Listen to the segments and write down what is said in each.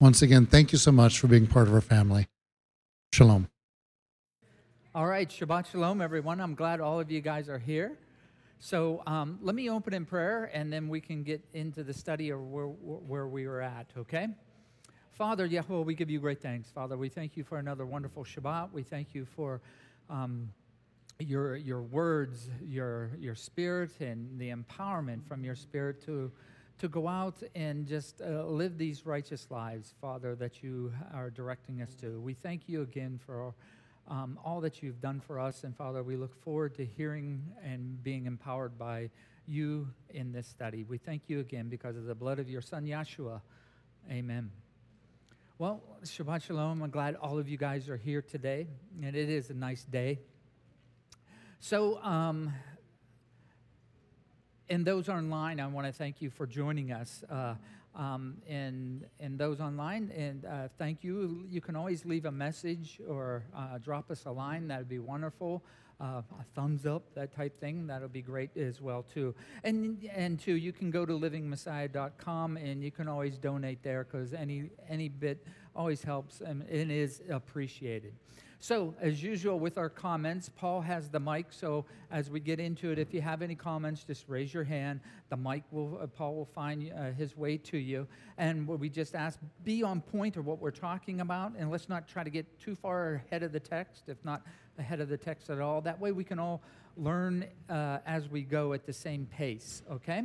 Once again, thank you so much for being part of our family. Shalom. All right, Shabbat Shalom, everyone. I'm glad all of you guys are here. So um, let me open in prayer, and then we can get into the study of where, where we were at, okay? Father, Yahweh, we give you great thanks. Father, we thank you for another wonderful Shabbat. We thank you for um, your, your words, your, your spirit, and the empowerment from your spirit to, to go out and just uh, live these righteous lives, Father, that you are directing us to. We thank you again for um, all that you've done for us. And Father, we look forward to hearing and being empowered by you in this study. We thank you again because of the blood of your son, Yeshua. Amen. Well, Shabbat Shalom. I'm glad all of you guys are here today, and it is a nice day. So, um, and those online, I want to thank you for joining us. Uh, um, and and those online, and uh, thank you. You can always leave a message or uh, drop us a line. That would be wonderful. Uh, a thumbs up, that type thing. That'll be great as well too. And and too, you can go to livingmessiah.com and you can always donate there because any any bit always helps and it is appreciated. So, as usual with our comments, Paul has the mic. So, as we get into it, if you have any comments, just raise your hand. The mic will, uh, Paul will find uh, his way to you. And we just ask, be on point of what we're talking about, and let's not try to get too far ahead of the text, if not ahead of the text at all. That way, we can all learn uh, as we go at the same pace. Okay.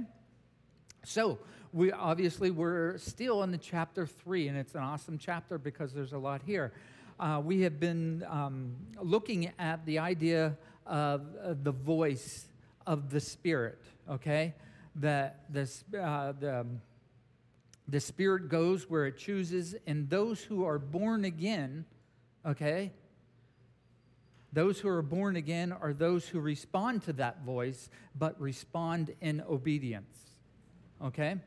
So, we obviously we're still in the chapter three, and it's an awesome chapter because there's a lot here uh, we have been um, looking at the idea of the voice of the Spirit, okay? That this, uh, the, the Spirit goes where it chooses, and those who are born again, okay? Those who are born again are those who respond to that voice, but respond in obedience, okay?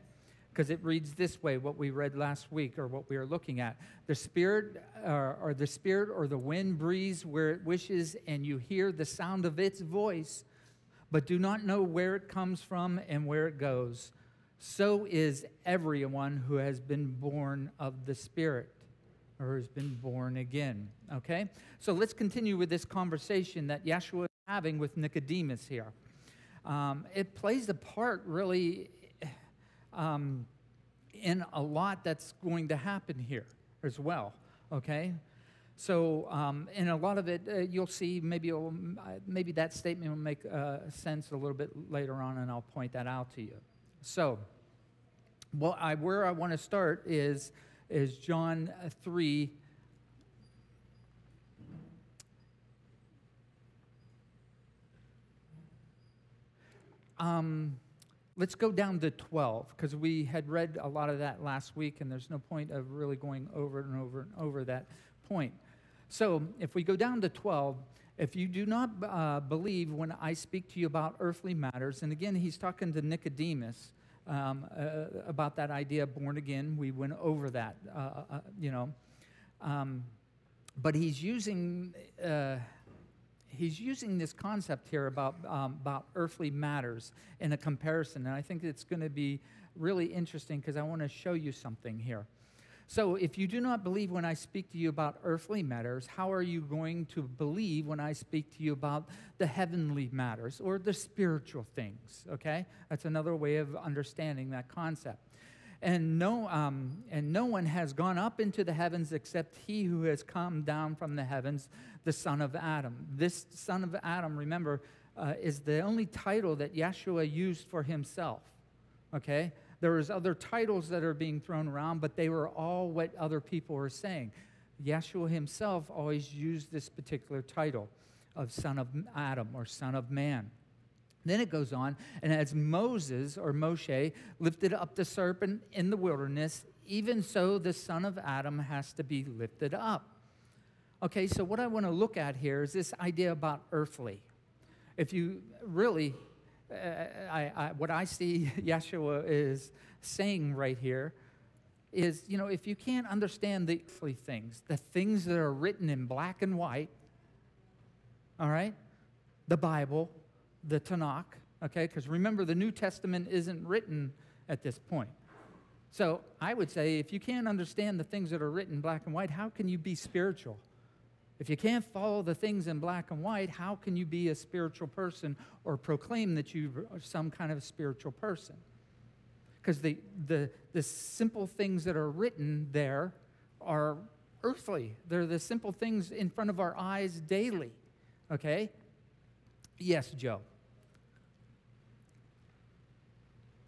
Because it reads this way what we read last week or what we are looking at. The spirit uh, or the spirit or the wind breathes where it wishes and you hear the sound of its voice but do not know where it comes from and where it goes. So is everyone who has been born of the spirit or has been born again okay? So let's continue with this conversation that yeshua is having with nicodemus here. Um, it plays a part really um, in a lot that's going to happen here as well, okay? So, um, in a lot of it, uh, you'll see maybe, uh, maybe that statement will make uh, sense a little bit later on, and I'll point that out to you. So, well, I, where I want to start is, is John 3. Um, let's go down to 12 because we had read a lot of that last week and there's no point of really going over and over and over that point. So if we go down to 12 if you do not uh, believe when i speak to you about earthly matters and again he's talking to nicodemus um, uh, about that idea of born again we went over that uh, uh you know. Um, but he's using uh, he's using this concept here about, um, about earthly matters in a comparison. And I think it's going to be really interesting because I want to show you something here. So, if you do not believe when I speak to you about earthly matters, how are you going to believe when I speak to you about the heavenly matters or the spiritual things? Okay? That's another way of understanding that concept and no, um, and no one has gone up into the heavens except he who has come down from the heavens, the Son of Adam. This Son of Adam, remember, uh, is the only title that Yeshua used for himself. Okay? There was other titles that are being thrown around, but they were all what other people were saying. Yeshua himself always used this particular title of Son of Adam or Son of Man. Then it goes on, and as Moses or Moshe lifted up the serpent in the wilderness, even so, the son of Adam has to be lifted up. Okay, so what I want to look at here is this idea about earthly. If you really, uh, I, I, what I see Yeshua is saying right here is, you know, if you can't understand the earthly things, the things that are written in black and white, all right, the Bible, the Tanakh, okay, because remember, the New Testament isn't written at this point. So I would say if you can't understand the things that are written black and white, how can you be spiritual? If you can't follow the things in black and white, how can you be a spiritual person or proclaim that you are some kind of spiritual person? Because the, the, the simple things that are written there are earthly. They're the simple things in front of our eyes daily. Okay? Yes, Joe.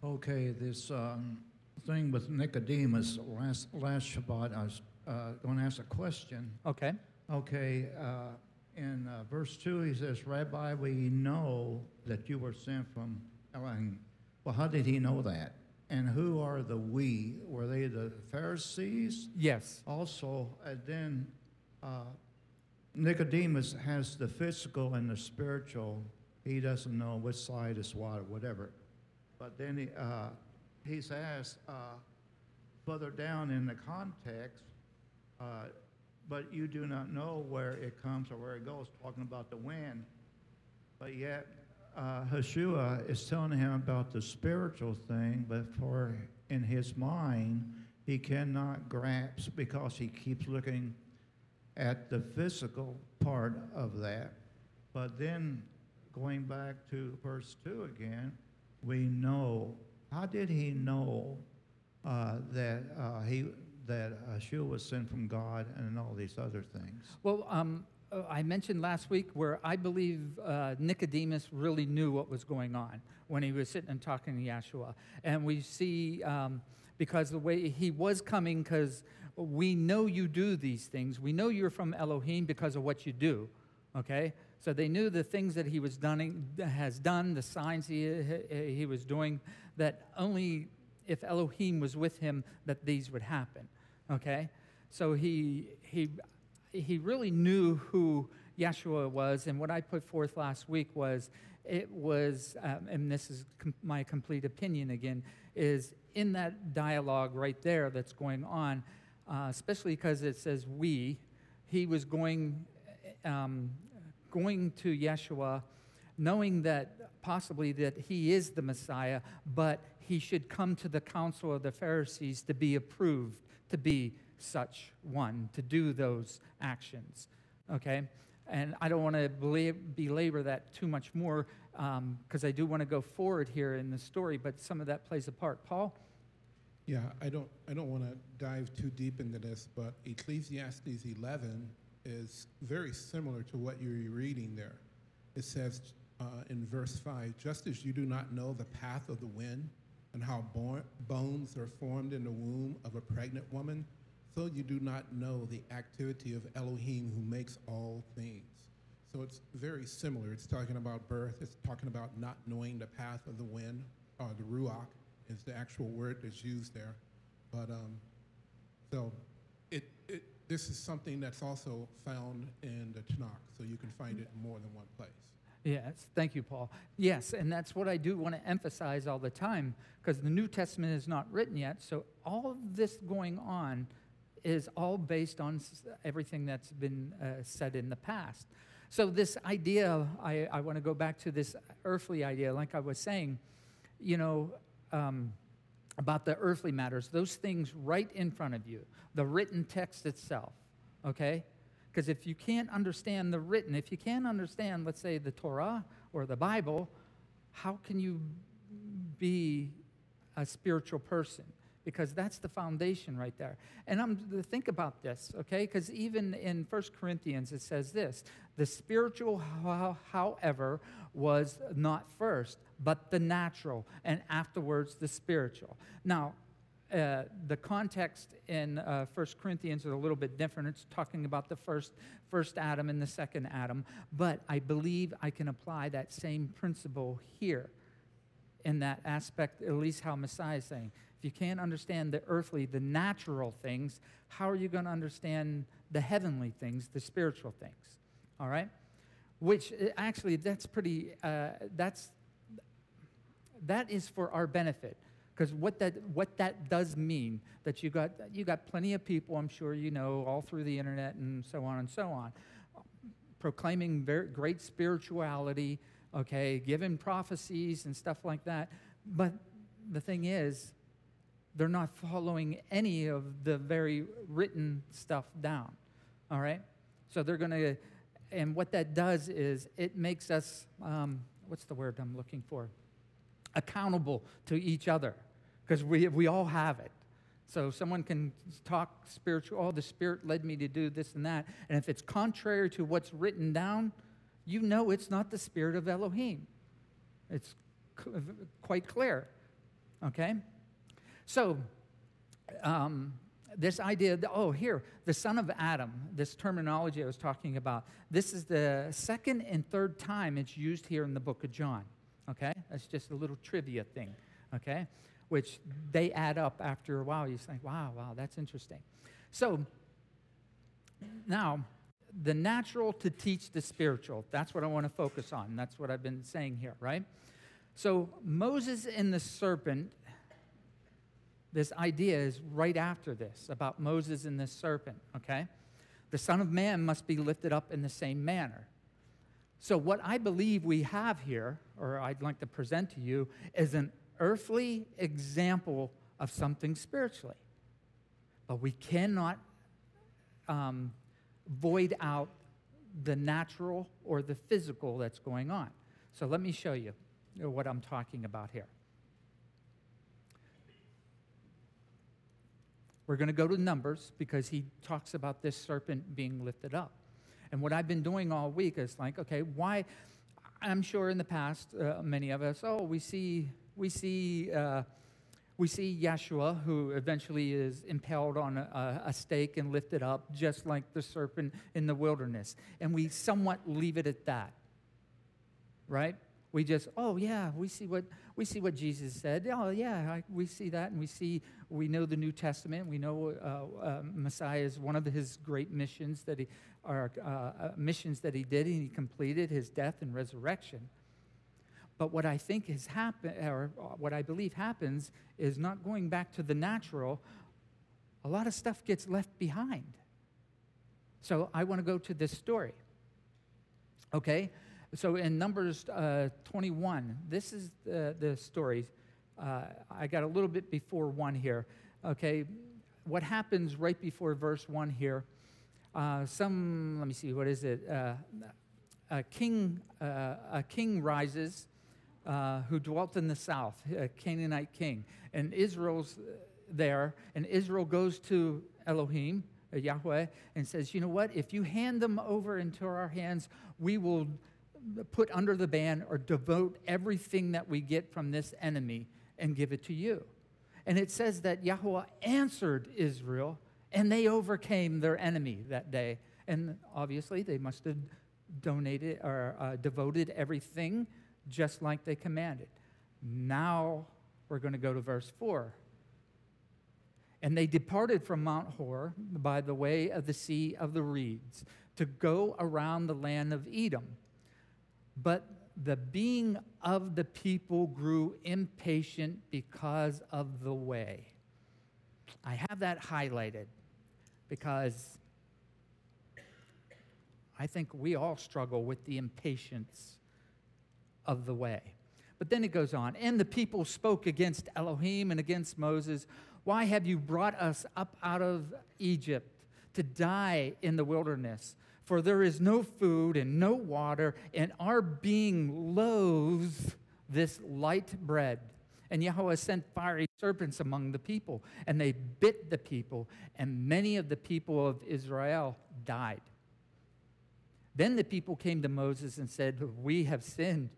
Okay, this um, thing with Nicodemus, last, last Shabbat, I was uh, going to ask a question. Okay. Okay, uh, in uh, verse 2, he says, Rabbi, we know that you were sent from Elohim. Well, how did he know that? And who are the we? Were they the Pharisees? Yes. Also, and then uh, Nicodemus has the physical and the spiritual. He doesn't know which side is what or whatever. But then he, uh, he's asked uh, further down in the context, uh, but you do not know where it comes or where it goes, talking about the wind. But yet, uh, Yeshua is telling him about the spiritual thing, but for in his mind, he cannot grasp because he keeps looking at the physical part of that. But then going back to verse 2 again, we know. How did he know uh, that uh, he that Yeshua was sent from God and all these other things? Well, um, uh, I mentioned last week where I believe uh, Nicodemus really knew what was going on when he was sitting and talking to Yeshua. And we see, um, because the way he was coming, because we know you do these things. We know you're from Elohim because of what you do, okay? So they knew the things that he was done, has done, the signs he, he was doing, that only if Elohim was with him that these would happen. Okay? So he, he, he really knew who Yeshua was, and what I put forth last week was it was, um, and this is com- my complete opinion again, is in that dialogue right there that's going on, uh, especially because it says we, he was going, um, going to Yeshua, knowing that possibly that he is the Messiah, but he should come to the council of the Pharisees to be approved to be such one, to do those actions. Okay? And I don't want to belabor that too much more because um, I do want to go forward here in the story, but some of that plays a part. Paul? Yeah, I don't, I don't want to dive too deep into this, but Ecclesiastes 11 is very similar to what you're reading there. It says uh, in verse 5 just as you do not know the path of the wind and how bones are formed in the womb of a pregnant woman, so you do not know the activity of Elohim who makes all things. So it's very similar. It's talking about birth, it's talking about not knowing the path of the wind, or the ruach is the actual word that's used there. But um, so it, it, this is something that's also found in the Tanakh, so you can find it in more than one place. Yes, thank you, Paul. Yes, and that's what I do want to emphasize all the time because the New Testament is not written yet. So all of this going on is all based on everything that's been uh, said in the past. So this idea, I, I want to go back to this earthly idea, like I was saying, you know, um, about the earthly matters, those things right in front of you, the written text itself, okay? Because if you can't understand the written, if you can't understand, let's say, the Torah or the Bible, how can you be a spiritual person? Because that's the foundation right there. And I'm to think about this, okay? Because even in First Corinthians it says this the spiritual, however, was not first, but the natural, and afterwards the spiritual. Now, uh, the context in uh, 1 Corinthians is a little bit different. It's talking about the first, first Adam and the second Adam. But I believe I can apply that same principle here in that aspect, at least how Messiah is saying. If you can't understand the earthly, the natural things, how are you going to understand the heavenly things, the spiritual things? All right? Which uh, actually, that's pretty, uh, that's, that is for our benefit. Because what that, what that does mean, that you got, you got plenty of people, I'm sure you know, all through the internet and so on and so on, proclaiming very great spirituality, okay, giving prophecies and stuff like that. But the thing is, they're not following any of the very written stuff down. All right? So they're going to, and what that does is it makes us, um, what's the word I'm looking for? Accountable to each other because we, we all have it. So someone can talk spiritual, oh, the Spirit led me to do this and that. And if it's contrary to what's written down, you know it's not the Spirit of Elohim. It's quite clear. Okay? So, um, this idea that, oh, here, the son of Adam, this terminology I was talking about, this is the second and third time it's used here in the book of John. Okay? That's just a little trivia thing. Okay? Which they add up after a while. You think, wow, wow, that's interesting. So, now, the natural to teach the spiritual. That's what I want to focus on. That's what I've been saying here, right? So, Moses and the serpent this idea is right after this about Moses and this serpent, okay? The Son of Man must be lifted up in the same manner. So, what I believe we have here, or I'd like to present to you, is an earthly example of something spiritually. But we cannot um, void out the natural or the physical that's going on. So, let me show you what I'm talking about here. We're going to go to Numbers because he talks about this serpent being lifted up. And what I've been doing all week is like, okay, why? I'm sure in the past, uh, many of us, oh, we see, we see, uh, we see Yeshua, who eventually is impaled on a, a stake and lifted up, just like the serpent in the wilderness. And we somewhat leave it at that, right? We just, oh yeah, we see what we see what Jesus said. Oh yeah, I, we see that, and we see we know the New Testament. We know uh, uh, Messiah is one of his great missions that he, or uh, uh, missions that he did, and he completed his death and resurrection. But what I think has happened, or what I believe happens, is not going back to the natural. A lot of stuff gets left behind. So I want to go to this story. Okay so in Numbers uh, 21, this is the, the story. Uh, I got a little bit before 1 here. Okay, what happens right before verse 1 here? Uh, some, let me see, what is it? Uh, a, king, uh, a king rises uh, who dwelt in the south, a Canaanite king. And Israel's there, and Israel goes to Elohim, Yahweh, and says, You know what? If you hand them over into our hands, we will put under the ban or devote everything that we get from this enemy and give it to you. And it says that Yahweh answered Israel and they overcame their enemy that day. And obviously, they must have donated or uh, devoted everything just like they commanded. Now we're going to go to verse 4. And they departed from Mount Hor by the way of the Sea of the Reeds to go around the land of Edom. But the being of the people grew impatient because of the way. I have that highlighted because I think we all struggle with the impatience of the way. But then it goes on, and the people spoke against Elohim and against Moses. Why have you brought us up out of Egypt to die in the wilderness? For there is no food and no water, and our being loathes this light bread. And Yahweh sent fiery serpents among the people, and they bit the people, and many of the people of Israel died. Then the people came to Moses and said, We have sinned,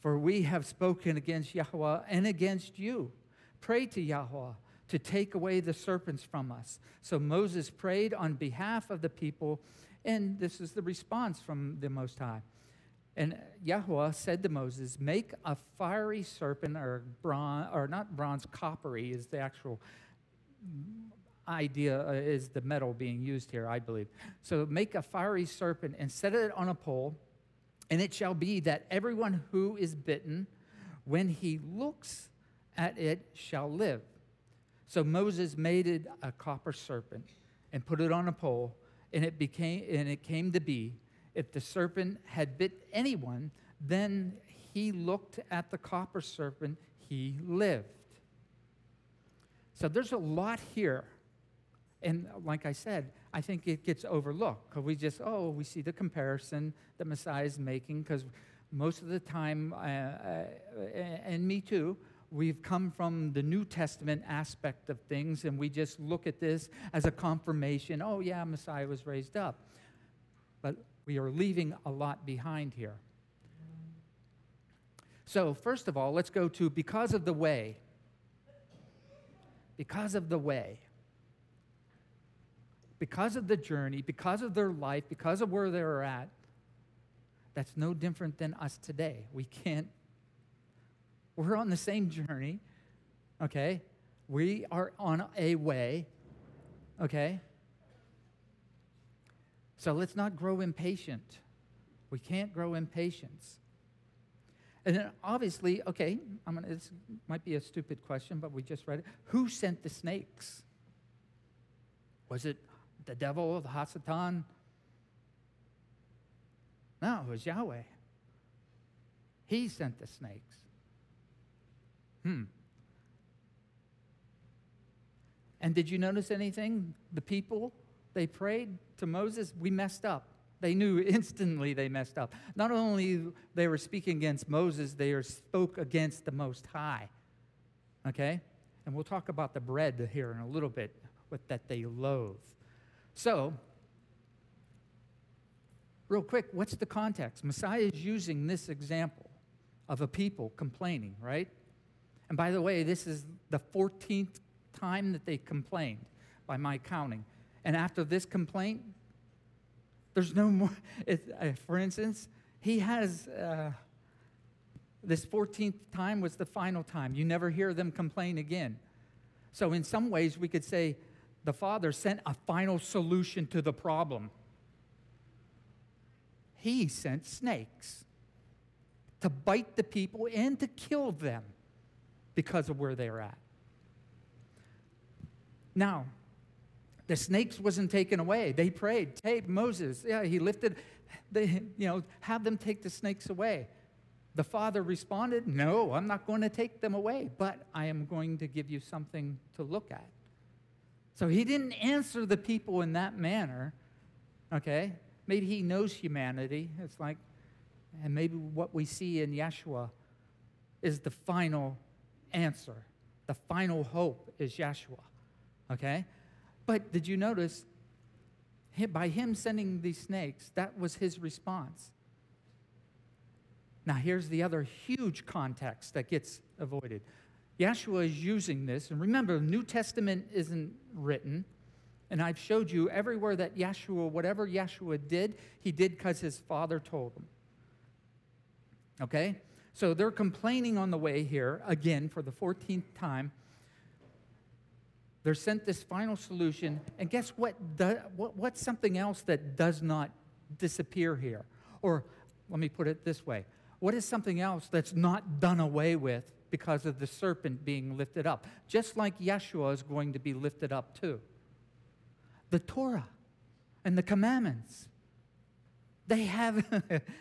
for we have spoken against Yahweh and against you. Pray to Yahweh to take away the serpents from us. So Moses prayed on behalf of the people and this is the response from the Most High. And Yahweh said to Moses, Make a fiery serpent or bronze, or not bronze, coppery is the actual idea, uh, is the metal being used here, I believe. So make a fiery serpent and set it on a pole, and it shall be that everyone who is bitten, when he looks at it, shall live. So Moses made it a copper serpent and put it on a pole, and it became and it came to be if the serpent had bit anyone, then he looked at the copper serpent, he lived. So there's a lot here. And like I said, I think it gets overlooked because we just, oh, we see the comparison that Messiah is making because most of the time, uh, uh, and me too, we've come from the New Testament aspect of things and we just look at this as a confirmation oh, yeah, Messiah was raised up. But we are leaving a lot behind here. So, first of all, let's go to because of the way. Because of the way. Because of the journey, because of their life, because of where they're at, that's no different than us today. We can't, we're on the same journey, okay? We are on a way, okay? So let's not grow impatient. We can't grow impatience. And then obviously, okay, I'm gonna, this might be a stupid question, but we just read it. Who sent the snakes? Was it the devil, the Hasatan? No, it was Yahweh. He sent the snakes. Hmm. And did you notice anything? The people they prayed to Moses, we messed up. They knew instantly they messed up. Not only they were speaking against Moses, they spoke against the Most High. Okay? And we'll talk about the bread here in a little bit, with that they loathe. So, real quick, what's the context? Messiah is using this example of a people complaining, right? And by the way, this is the 14th time that they complained by my counting. And after this complaint, there's no more. It, uh, for instance, he has uh, this 14th time was the final time. You never hear them complain again. So, in some ways, we could say the Father sent a final solution to the problem. He sent snakes to bite the people and to kill them because of where they're at. Now, the snakes wasn't taken away. They prayed. Hey, Moses, yeah, he lifted, they, you know, have them take the snakes away. The father responded, No, I'm not going to take them away, but I am going to give you something to look at. So he didn't answer the people in that manner, okay? Maybe he knows humanity. It's like, and maybe what we see in Yeshua is the final answer. The final hope is Yeshua, okay? But did you notice, by him sending these snakes, that was his response. Now, here's the other huge context that gets avoided. Yeshua is using this, and remember, the New Testament isn't written, and I've showed you everywhere that Yeshua, whatever Yeshua did, he did because his father told him. Okay? So they're complaining on the way here, again, for the 14th time. They're sent this final solution, and guess what? What's something else that does not disappear here? Or let me put it this way what is something else that's not done away with because of the serpent being lifted up? Just like Yeshua is going to be lifted up too. The Torah and the commandments, they have,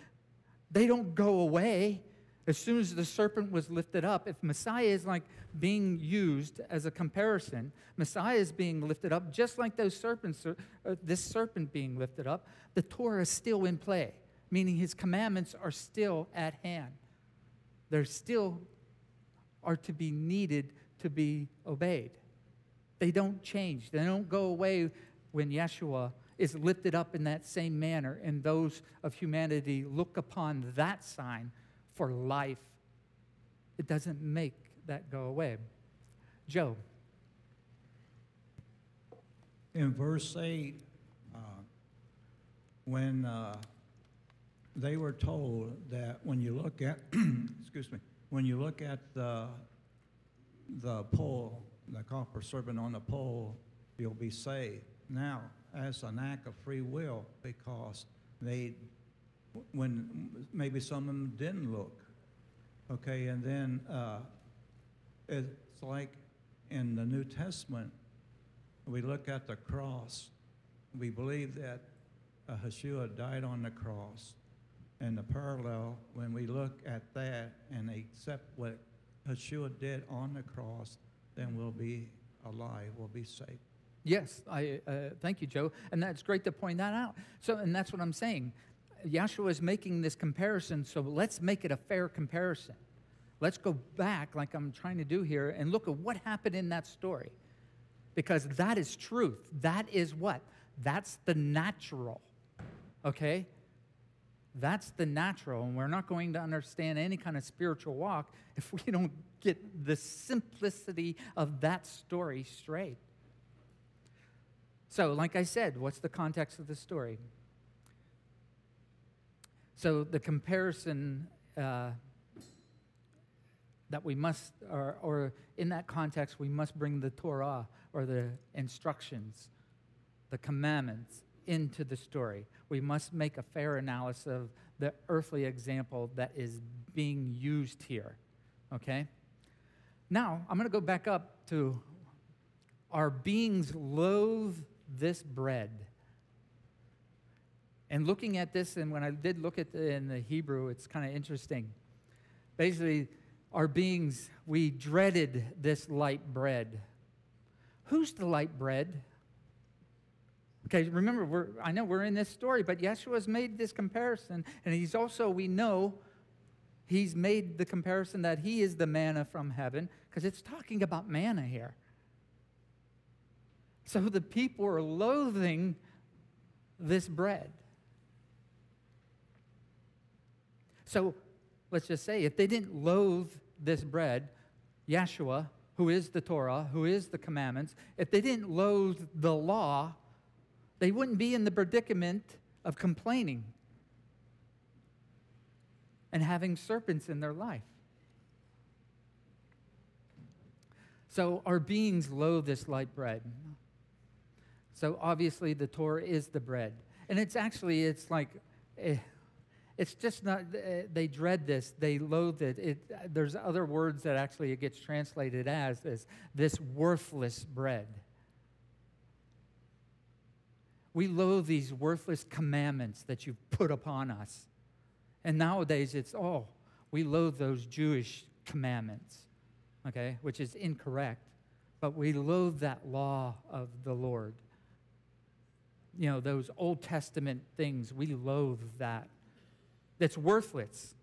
they don't go away as soon as the serpent was lifted up, if Messiah is like being used as a comparison, Messiah is being lifted up just like those serpents, uh, this serpent being lifted up, the Torah is still in play, meaning his commandments are still at hand. They're still are to be needed to be obeyed. They don't change. They don't go away when Yeshua is lifted up in that same manner and those of humanity look upon that sign for life, it doesn't make that go away. Joe. In verse 8, uh, when uh, they were told that when you look at, excuse me, when you look at the, the pole, the copper serpent on the pole, you'll be saved. Now, as an act of free will, because they, when maybe some of them didn't look, okay, and then uh, it's like in the New Testament, we look at the cross, we believe that uh, Yeshua died on the cross. And the parallel, when we look at that and accept what Yeshua did on the cross, then we'll be alive, we'll be saved. Yes, I uh, thank you, Joe, and that's great to point that out. So, and that's what I'm saying. Yahshua is making this comparison, so let's make it a fair comparison. Let's go back, like I'm trying to do here, and look at what happened in that story, because that is truth. That is what? That's the natural. Okay. That's the natural, and we're not going to understand any kind of spiritual walk if we don't get the simplicity of that story straight. So, like I said, what's the context of the story? So, the comparison uh, that we must, or, or in that context, we must bring the Torah or the instructions, the commandments into the story. We must make a fair analysis of the earthly example that is being used here. Okay? Now, I'm going to go back up to our beings loathe this bread. And looking at this, and when I did look at the, in the Hebrew, it's kind of interesting. Basically, our beings, we dreaded this light bread. Who's the light bread? Okay, remember, I know we're in this story, but Yeshua's made this comparison, and he's also, we know, he's made the comparison that he is the manna from heaven, because it's talking about manna here. So the people are loathing this bread. So let's just say if they didn't loathe this bread, Yeshua, who is the Torah, who is the commandments, if they didn't loathe the law, they wouldn't be in the predicament of complaining and having serpents in their life. So our beings loathe this light bread. So obviously the Torah is the bread. And it's actually, it's like, eh, it's just not, eh, they dread this, they loathe it. it. There's other words that actually it gets translated as this, this worthless bread. We loathe these worthless commandments that you've put upon us. And nowadays it's, oh, we loathe those Jewish commandments, okay, which is incorrect. But we loathe that law of the Lord you know, those Old Testament things. We loathe that. That's worthless.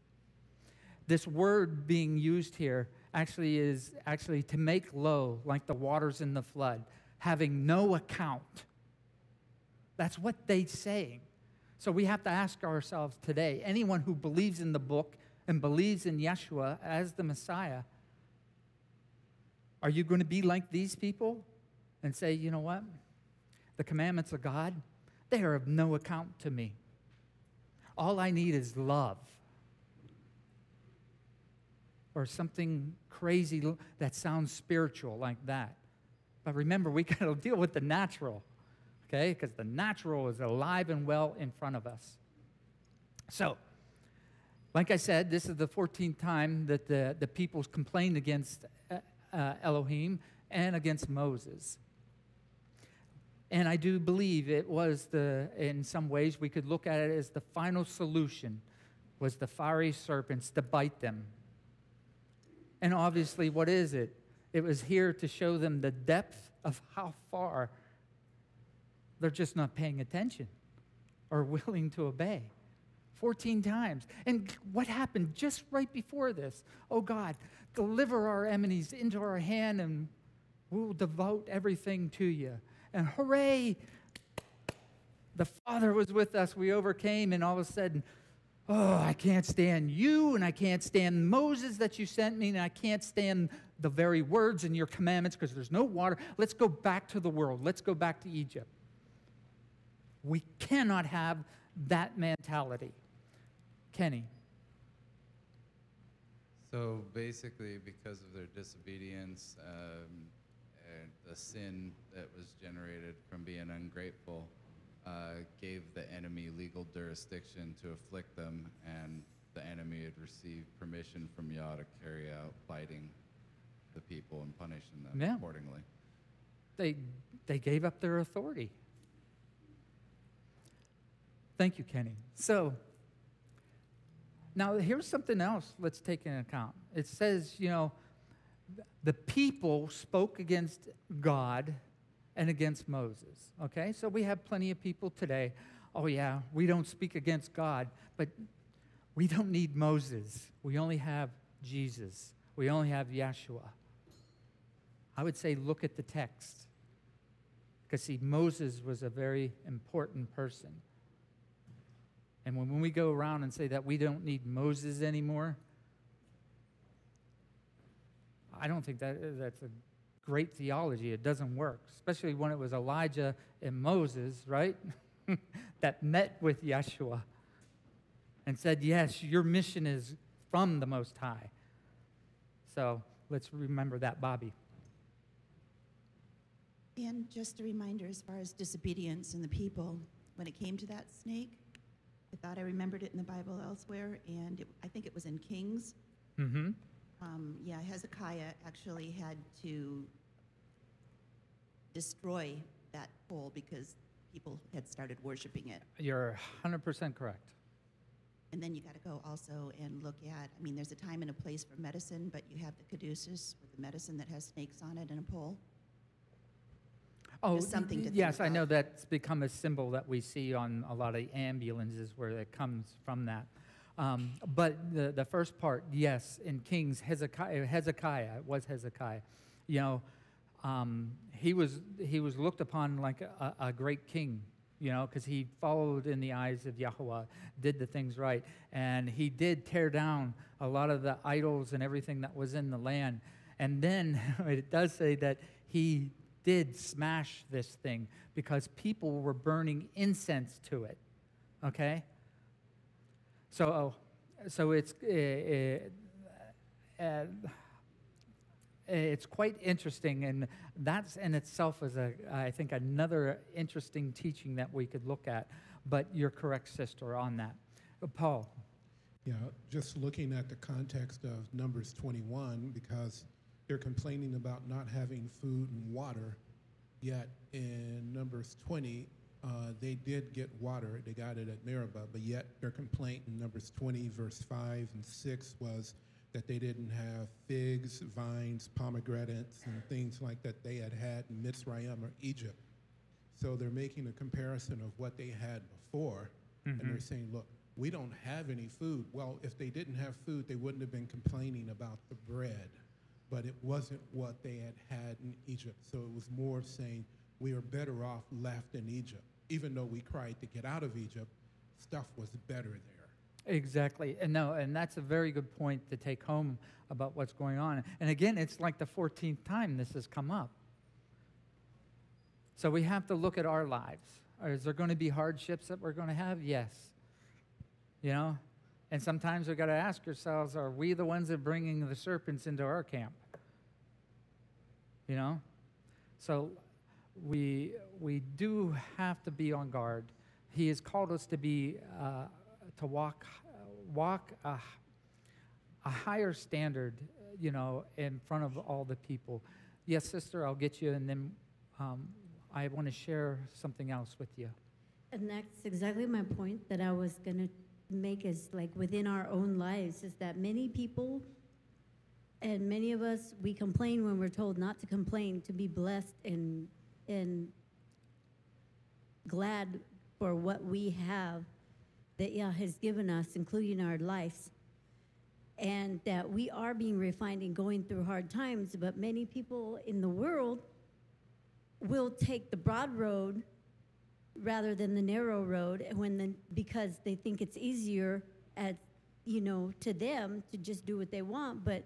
This word being used here actually is actually to make low, like the waters in the flood, having no account. That's what they're saying. So we have to ask ourselves today anyone who believes in the book and believes in Yeshua as the Messiah, are you going to be like these people and say, you know what? the commandments of God, they are of no account to me. All I need is love or something crazy that sounds spiritual like that. But remember, we got to deal with the natural, okay? Because the natural is alive and well in front of us. So, like I said, this is the 14th time that the, the people's complained against uh, uh Elohim and against Moses. And I do believe it was the, in some ways, we could look at it as the final solution was the fiery serpents to bite them. And obviously, what is it? It was here to show them the depth of how far they're just not paying attention or willing to obey. 14 times. And what happened just right before this? Oh God, deliver our enemies into our hand and we'll devote everything to you and hooray, the Father was with us. We overcame, and all of a sudden, oh, I can't stand you, and I can't stand Moses that you sent me, and I can't stand the very words in your commandments because there's no water. Let's go back to the world. Let's go back to Egypt. We cannot have that mentality. Kenny. So basically, because of their disobedience um, and the sin that was generated from being ungrateful, uh, gave the enemy legal jurisdiction to afflict them, and the enemy had received permission from Yah to carry out biting the people and punishing them Yeah. accordingly. They, they gave up their authority. Thank you, Kenny. So, now here's something else let's take into account. It says, you know, the people spoke against God and against Moses. Okay? So we have plenty of people today. Oh, yeah, we don't speak against God, but we don't need Moses. We only have Jesus. We only have Yeshua. I would say look at the text. Because, see, Moses was a very important person. And when, when we go around and say that we don't need Moses anymore, I don't think that that's a great theology. It doesn't work, especially when it was Elijah and Moses, right? that met with Yeshua and said, Yes, your mission is from the Most High. So let's remember that, Bobby. And just a reminder as far as disobedience in the people, when it came to that snake, I thought I remembered it in the Bible elsewhere, and it, I think it was in Kings. Mm-hmm. Um, yeah, Hezekiah actually had to destroy that pole because people had started worshiping it. You're 100% correct. And then you got to go also and look at, I mean, there's a time and a place for medicine, but you have the caduceus with the medicine that has snakes on it and a pole. Oh, Just something to yes, I know that's become a symbol that we see on a lot of ambulances where it comes from that. Um, but the, the first part, yes, in Kings, Hezekiah, Hezekiah, it was Hezekiah, you know, um, he, was, he was looked upon like a, a great king, you know, because he followed in the eyes of Yahweh, did the things right. And he did tear down a lot of the idols and everything that was in the land. And then it does say that he did smash this thing because people were burning incense to it. Okay? So, so it's, uh, uh, uh, it's quite interesting, and that's in itself is a, I think, another interesting teaching that we could look at. But you're correct, sister, on that. Uh, Paul. Yeah, just looking at the context of Numbers 21, because they're complaining about not having food and water, yet in Numbers 20, uh, they did get water. They got it at Meribah, but yet their complaint in Numbers 20, verse 5 and 6 was that they didn't have figs, vines, pomegranates, and things like that they had had in Mitzrayim or Egypt. So they're making a comparison of what they had before, and they're saying, look, we don't have any food. Well, if they didn't have food, they wouldn't have been complaining about the bread, but it wasn't what they had had in Egypt. So it was more of saying, we are better off left in Egypt. Even though we cried to get out of Egypt, stuff was better there. Exactly. And no, and that's a very good point to take home about what's going on. And again, it's like the 14th time this has come up. So we have to look at our lives. Is there going to be hardships that we're going to have? Yes. You know? And sometimes we've got to ask ourselves are we the ones that are bringing the serpents into our camp? You know? So we, we do have to be on guard. He has called us to be, uh, to walk, walk a, a higher standard, you know, in front of all the people. Yes, sister, I'll get you, and then um, I want to share something else with you. And that's exactly my point that I was going to make is like within our own lives is that many people and many of us we complain when we're told not to complain to be blessed and and glad for what we have that Yah has given us including our lives and that we are being refined and going through hard times but many people in the world will take the broad road rather than the narrow road when the, because they think it's easier at you know to them to just do what they want but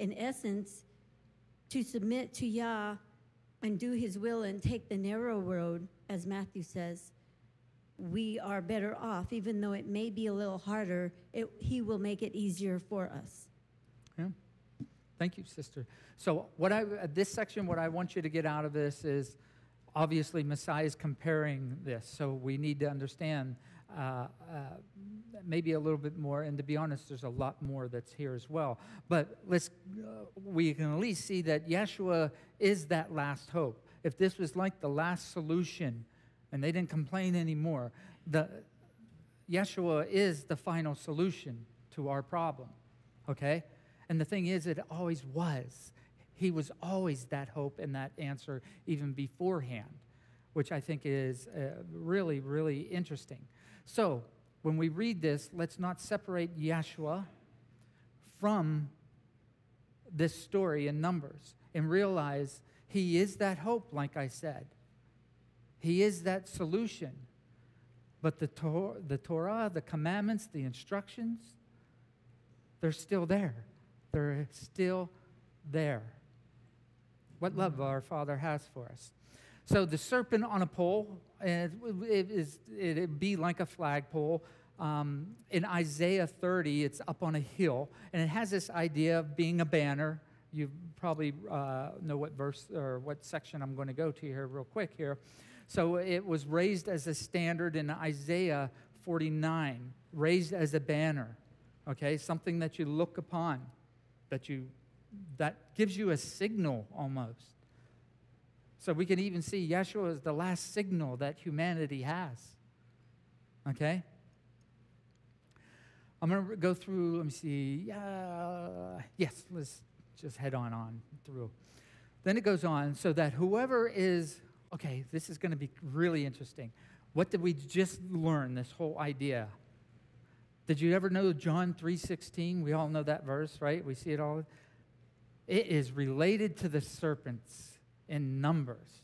in essence to submit to Yah and do his will and take the narrow road as Matthew says we are better off, even though it may be a little harder. It, he will make it easier for us. Yeah. Thank you, sister. So, what I uh, this section, what I want you to get out of this is, obviously, Messiah is comparing this. So we need to understand uh, uh, maybe a little bit more. And to be honest, there's a lot more that's here as well. But let's uh, we can at least see that Yeshua is that last hope. If this was like the last solution, and they didn't complain anymore, the Yeshua is the final solution to our problem. Okay. And the thing is, it always was. He was always that hope and that answer even beforehand, which I think is uh, really, really interesting. So, when we read this, let's not separate Yeshua from this story in Numbers and realize he is that hope, like I said. He is that solution. But the, Tor- the Torah, the commandments, the instructions, they're still there. They're still there. What love our Father has for us. So the serpent on a pole, and it, is, it'd be like a flagpole. Um, in Isaiah 30, it's up on a hill, and it has this idea of being a banner. You probably uh, know what verse or what section I'm going to go to here, real quick here. So it was raised as a standard in Isaiah 49, raised as a banner. Okay, something that you look upon that you that gives you a signal almost. So we can even see Yeshua is the last signal that humanity has. Okay? I'm going to go through, let me see. Uh, yes, let's just head on on through. Then it goes on so that whoever is, okay, this is going to be really interesting. What did we just learn, this whole idea? Did you ever know John 3:16? We all know that verse, right? We see it all. It is related to the serpents in Numbers.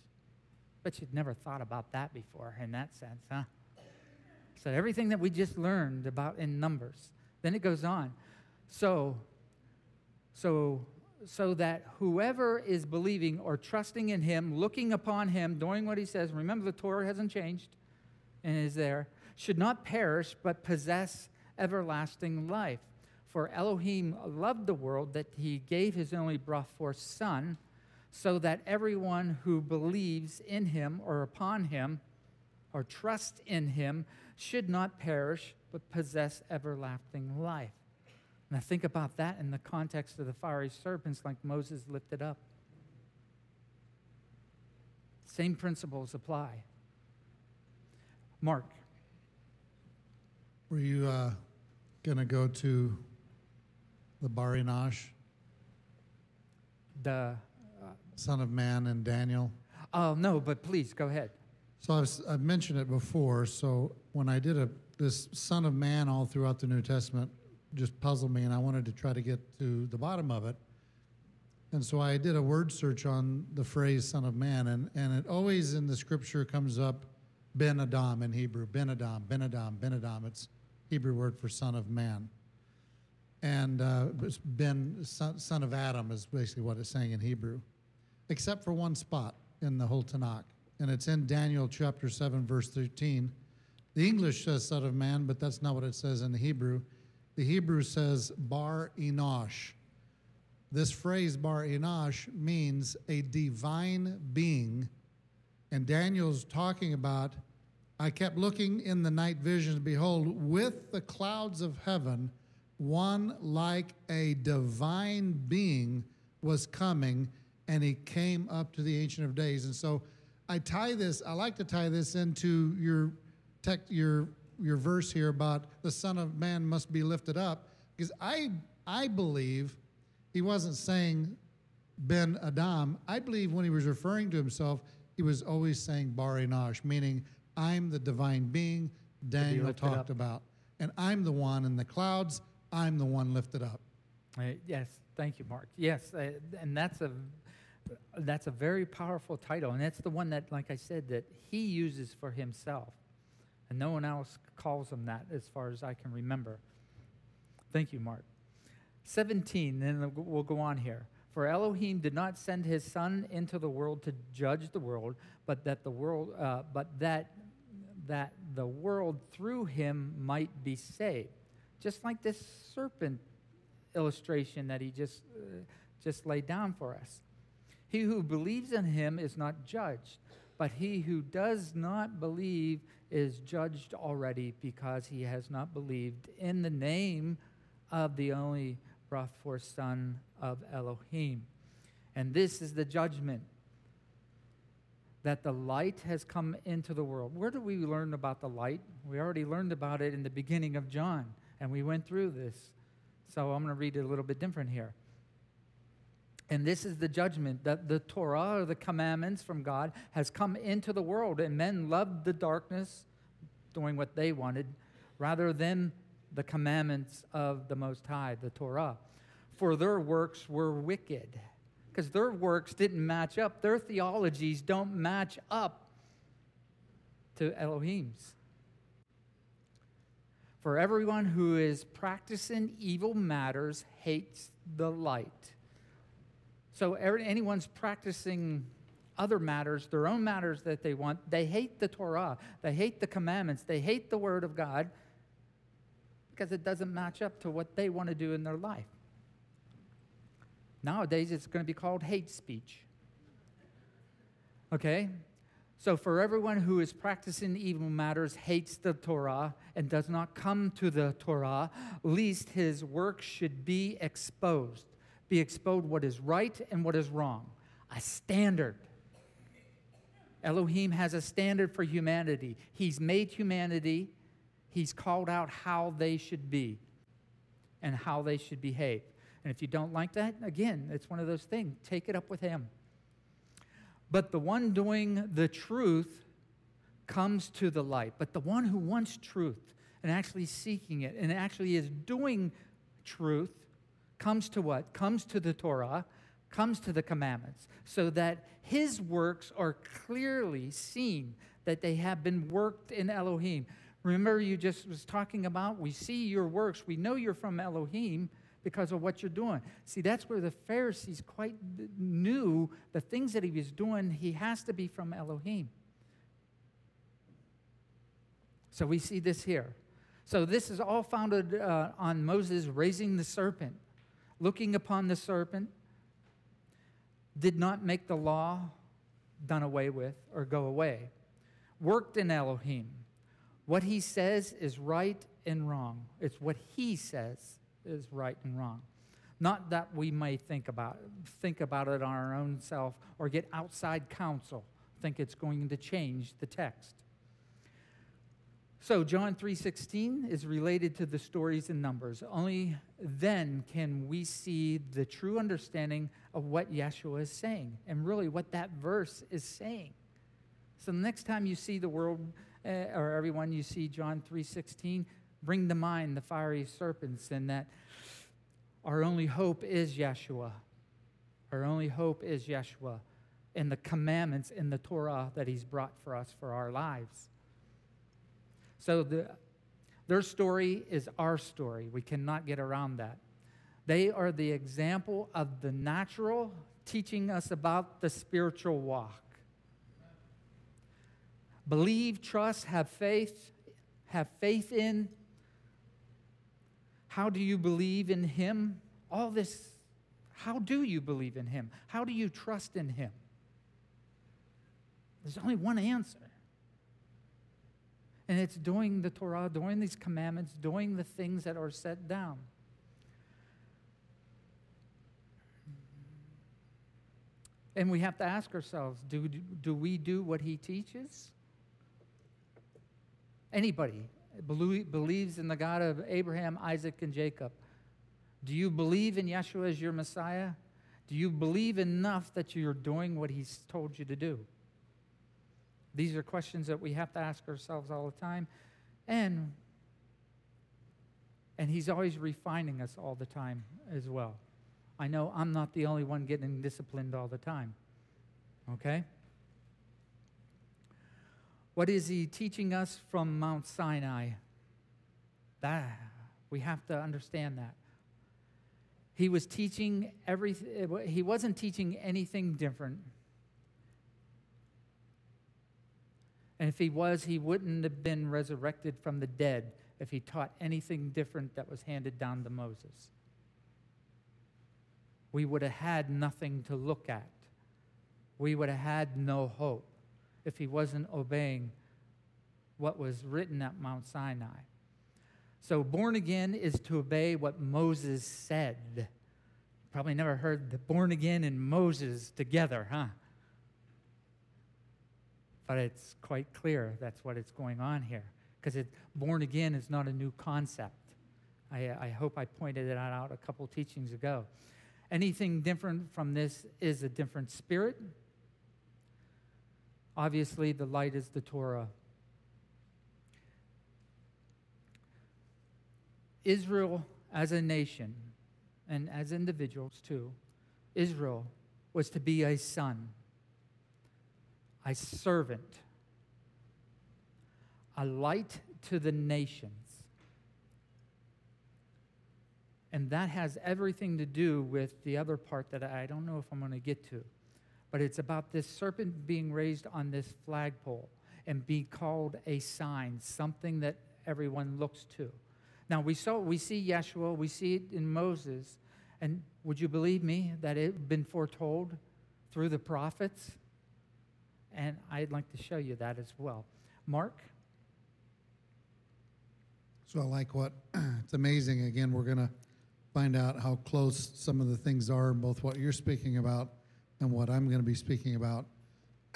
But you'd never thought about that before in that sense, huh? So everything that we just learned about in Numbers. Then it goes on. So so so that whoever is believing or trusting in him, looking upon him, doing what he says, remember the Torah hasn't changed and is there, should not perish but possess everlasting life. For Elohim loved the world that he gave his only brought forth Son, so that everyone who believes in him or upon him or trusts in him should not perish but possess everlasting life. Now think about that in the context of the fiery serpents like Moses lifted up. Same principles apply. Mark. Were you uh, going to go to the Bar Enosh? The son of man, and Daniel? oh no, but please go ahead. So I've, I've mentioned it before. So when I did a this Son of Man all throughout the New Testament, just puzzled me, and I wanted to try to get to the bottom of it. And so I did a word search on the phrase "Son of Man," and and it always in the Scripture comes up Ben Adam in Hebrew, Ben Adam, Ben Adam, Ben Adam. It's Hebrew word for son of man. And uh, Ben, son, son of Adam, is basically what it's saying in Hebrew, except for one spot in the whole Tanakh. And it's in Daniel chapter 7, verse 13. The English says son of man, but that's not what it says in the Hebrew. The Hebrew says bar enosh. This phrase bar enosh means a divine being. And Daniel's talking about I kept looking in the night visions, behold, with the clouds of heaven, one like a divine being was coming, and he came up to the Ancient of Days. And so I tie this, I like to tie this into your tech, your your verse here about the Son of Man must be lifted up, because I I believe he wasn't saying Ben Adam. I believe when he was referring to himself, he was always saying Bar Enosh, meaning I'm the divine being Daniel lifted talked up. about. And I'm the one in the clouds, I'm the one lifted up. Uh, yes, thank you, Mark. Yes, uh, and that's a that's a very powerful title, and that's the one that, like I said, that he uses for himself, and no one else calls him that, as far as I can remember. Thank you, Mark. Seventeen, then we'll go on here. For Elohim did not send his Son into the world to judge the world, but that the world, uh, but that that the world through him might be saved. Just like this serpent illustration that he just, uh, just laid down for us. He who believes in him is not judged, but he who does not believe is judged already because he has not believed in the name of the only brought forth Son of Elohim. And this is the judgment that the light has come into the world. Where do we learn about the light? We already learned about it in the beginning of John, and we went through this. So I'm going to read it a little bit different here. And this is the judgment that the Torah, or the commandments from God, has come into the world, and men loved the darkness, doing what they wanted, rather than the commandments of the Most High, the Torah. For their works were wicked, because their works didn't match up. Their theologies don't match up to Elohim's. For everyone who is practicing evil matters hates the light so anyone's practicing other matters, their own matters that they want, they hate the Torah, they hate the commandments, they hate the Word of God because it doesn't match up to what they want to do in their life. Nowadays, it's going to be called hate speech. Okay? So, for everyone who is practicing evil matters, hates the Torah, and does not come to the Torah, least his work should be exposed be exposed what is right and what is wrong. A standard. Elohim has a standard for humanity. He's made humanity, He's called out how they should be and how they should behave. And if you don't like that, again, it's one of those things. Take it up with Him. But the one doing the truth comes to the light. But the one who wants truth and actually seeking it and actually is doing truth comes to what? Comes to the Torah, comes to the commandments, so that his works are clearly seen that they have been worked in Elohim. Remember, you just was talking about we see your works, we know you're from Elohim because of what you're doing. See, that's where the Pharisees quite knew the things that he was doing, he has to be from Elohim. So we see this here. So this is all founded uh, on Moses raising the serpent looking upon the serpent, did not make the law done away with or go away. Worked in Elohim. What he says is right and wrong. It's what he says is right and wrong. Not that we may think about think about it on our own self or get outside counsel, think it's going to change the text. So John 3:16 is related to the stories in Numbers. Only then can we see the true understanding of what Yeshua is saying and really what that verse is saying. So the next time you see the world uh, or everyone you see John 3:16, bring to mind the fiery serpents and that our only hope is Yeshua. Our only hope is Yeshua and the commandments in the Torah that he's brought for us for our lives. So the, their story is our story. We cannot get around that. They are the example of the natural teaching us about the spiritual walk. Believe, trust, have faith, have faith in. How do you believe in Him? All this, how do you believe in Him? How do you trust in Him? There's only one answer. And it's doing the Torah, doing these commandments, doing the things that are set down. And we have to ask ourselves do, do we do what he teaches? Anybody believes in the God of Abraham, Isaac, and Jacob. Do you believe in Yeshua as your Messiah? Do you believe enough that you're doing what he's told you to do? These are questions that we have to ask ourselves all the time. And, and He's always refining us all the time as well. I know I'm not the only one getting disciplined all the time. Okay? What is He teaching us from Mount Sinai? That, we have to understand that. He was teaching everything, he wasn't teaching anything different And if he was, he wouldn't have been resurrected from the dead if he taught anything different that was handed down to Moses. We would have had nothing to look at. We would have had no hope if he wasn't obeying what was written at Mount Sinai. So, born again is to obey what Moses said. Probably never heard the born again and Moses together, huh? But it's quite clear that's what it's going on here. Because born again is not a new concept. I, I hope I pointed it out a couple teachings ago. Anything different from this is a different spirit. Obviously, the light is the Torah. Israel as a nation and as individuals too, Israel was to be a son, a servant, a light to the nations. And that has everything to do with the other part that I don't know if I'm going to get to. But it's about this serpent being raised on this flagpole and be called a sign, something that everyone looks to. Now we saw we see Yeshua, we see it in Moses, and would you believe me that it had been foretold through the prophets? And I'd like to show you that as well. Mark. So I like what it's amazing. Again, we're going to find out how close some of the things are, both what you're speaking about and what I'm going to be speaking about.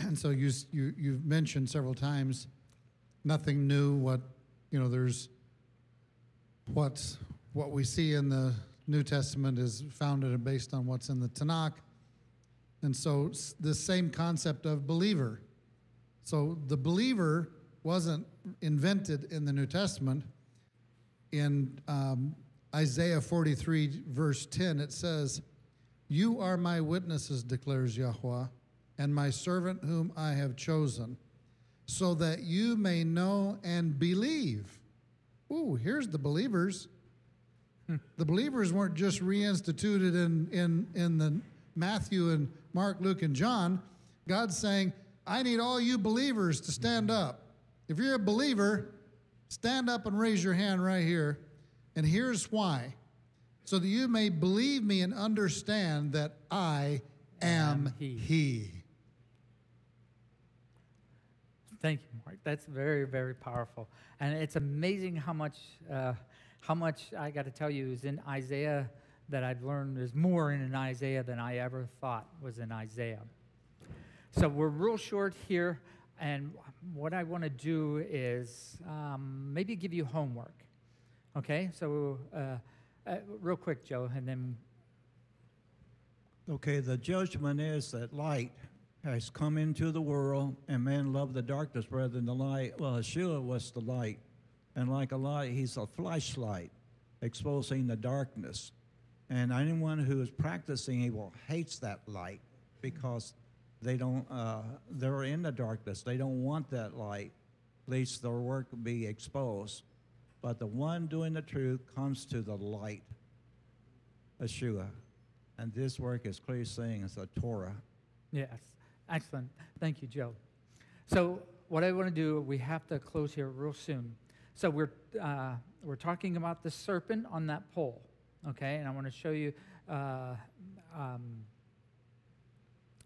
And so you, you you've mentioned several times nothing new. What you know, there's what's what we see in the New Testament is founded and based on what's in the Tanakh. And so the same concept of believer. So the believer wasn't invented in the New Testament. In um, Isaiah 43, verse 10, it says, You are my witnesses, declares Yahweh, and my servant whom I have chosen, so that you may know and believe ooh, here's the believers. the believers weren't just reinstituted in, in, in the Matthew and Mark, Luke, and John. God's saying, I need all you believers to stand up. If you're a believer, stand up and raise your hand right here. And here's why so that you may believe me and understand that I am, he. he. Thank you, Mark. That's very, very powerful. And it's amazing how much, uh, how much I got to tell you is in Isaiah that I've learned is more in an Isaiah than I ever thought was in Isaiah. So we're real short here, and what I want to do is um, maybe give you homework. Okay, so uh, uh, real quick, Joe, and then. Okay, the judgment is that light has come into the world, and men love the darkness rather than the light. Well, Yeshua was the light, and like a light, he's a flashlight, exposing the darkness. And anyone who is practicing evil hates that light because they don't. Uh, they're in the darkness. They don't want that light, lest their work be exposed. But the one doing the truth comes to the light, Yeshua, and this work is clearly saying it's a Torah. Yes. Excellent. Thank you, Joe. So, what I want to do, we have to close here real soon. So, we're, uh, we're talking about the serpent on that pole, okay? And I want to show you, uh, um,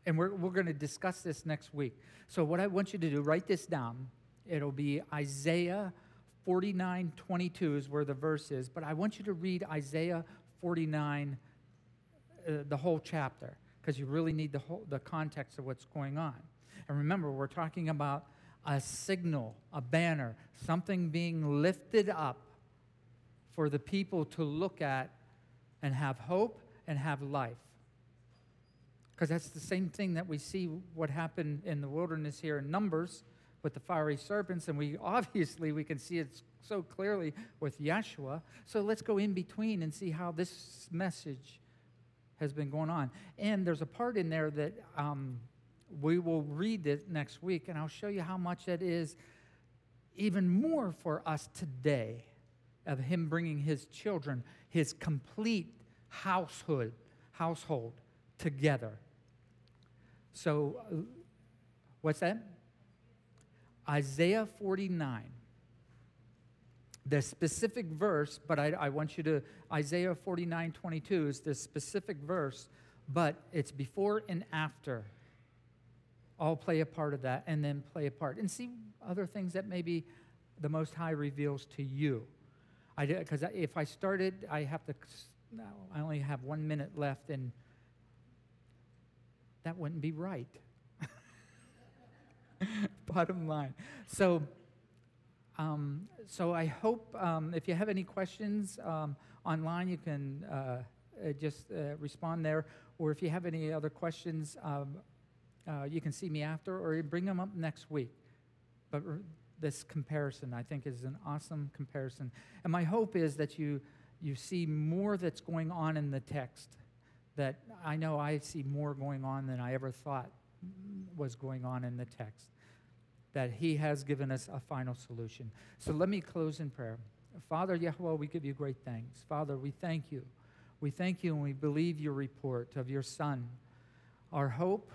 and we're, we're going to discuss this next week. So, what I want you to do, write this down. It'll be Isaiah 49 22 is where the verse is, but I want you to read Isaiah 49, uh, the whole chapter because you really need the, whole, the context of what's going on. And remember, we're talking about a signal, a banner, something being lifted up for the people to look at and have hope and have life. Because that's the same thing that we see what happened in the wilderness here in Numbers with the fiery serpents, and we obviously we can see it so clearly with Yeshua. So let's go in between and see how this message has been going on. And there's a part in there that um, we will read it next week, and I'll show you how much that is even more for us today of him bringing his children, his complete household, household together. So, uh, what's that? Isaiah 49. The specific verse, but I, I want you to, Isaiah 49 22 is the specific verse, but it's before and after. All play a part of that and then play a part. And see other things that maybe the Most High reveals to you. I did Because if I started, I have to, I only have one minute left, and that wouldn't be right. Bottom line. So, um, so I hope um, if you have any questions um, online, you can uh, uh, just uh, respond there. Or if you have any other questions, um, uh, you can see me after, or bring them up next week. But this comparison, I think, is an awesome comparison. And my hope is that you you see more that's going on in the text. That I know I see more going on than I ever thought was going on in the text that He has given us a final solution. So let me close in prayer. Father Yahweh, we give you great thanks. Father, we thank you. We thank you and we believe your report of your Son, our hope,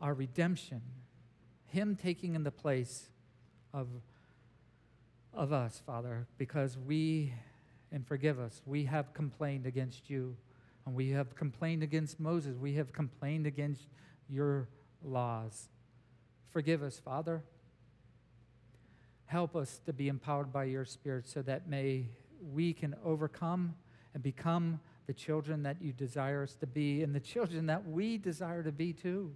our redemption, Him taking in the place of, of us, Father, because we, and forgive us, we have complained against you, and we have complained against Moses, we have complained against your laws. Forgive us, Father. Help us to be empowered by your Spirit so that may we can overcome and become the children that you desire us to be and the children that we desire to be too.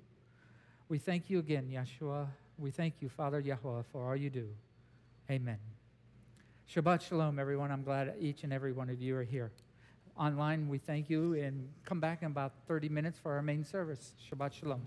We thank you again, Yeshua. We thank you, Father Yahweh, for all you do. Amen. Shabbat Shalom, everyone. I'm glad each and every one of you are here. Online, we thank you and come back in about 30 minutes for our main service. Shabbat Shalom.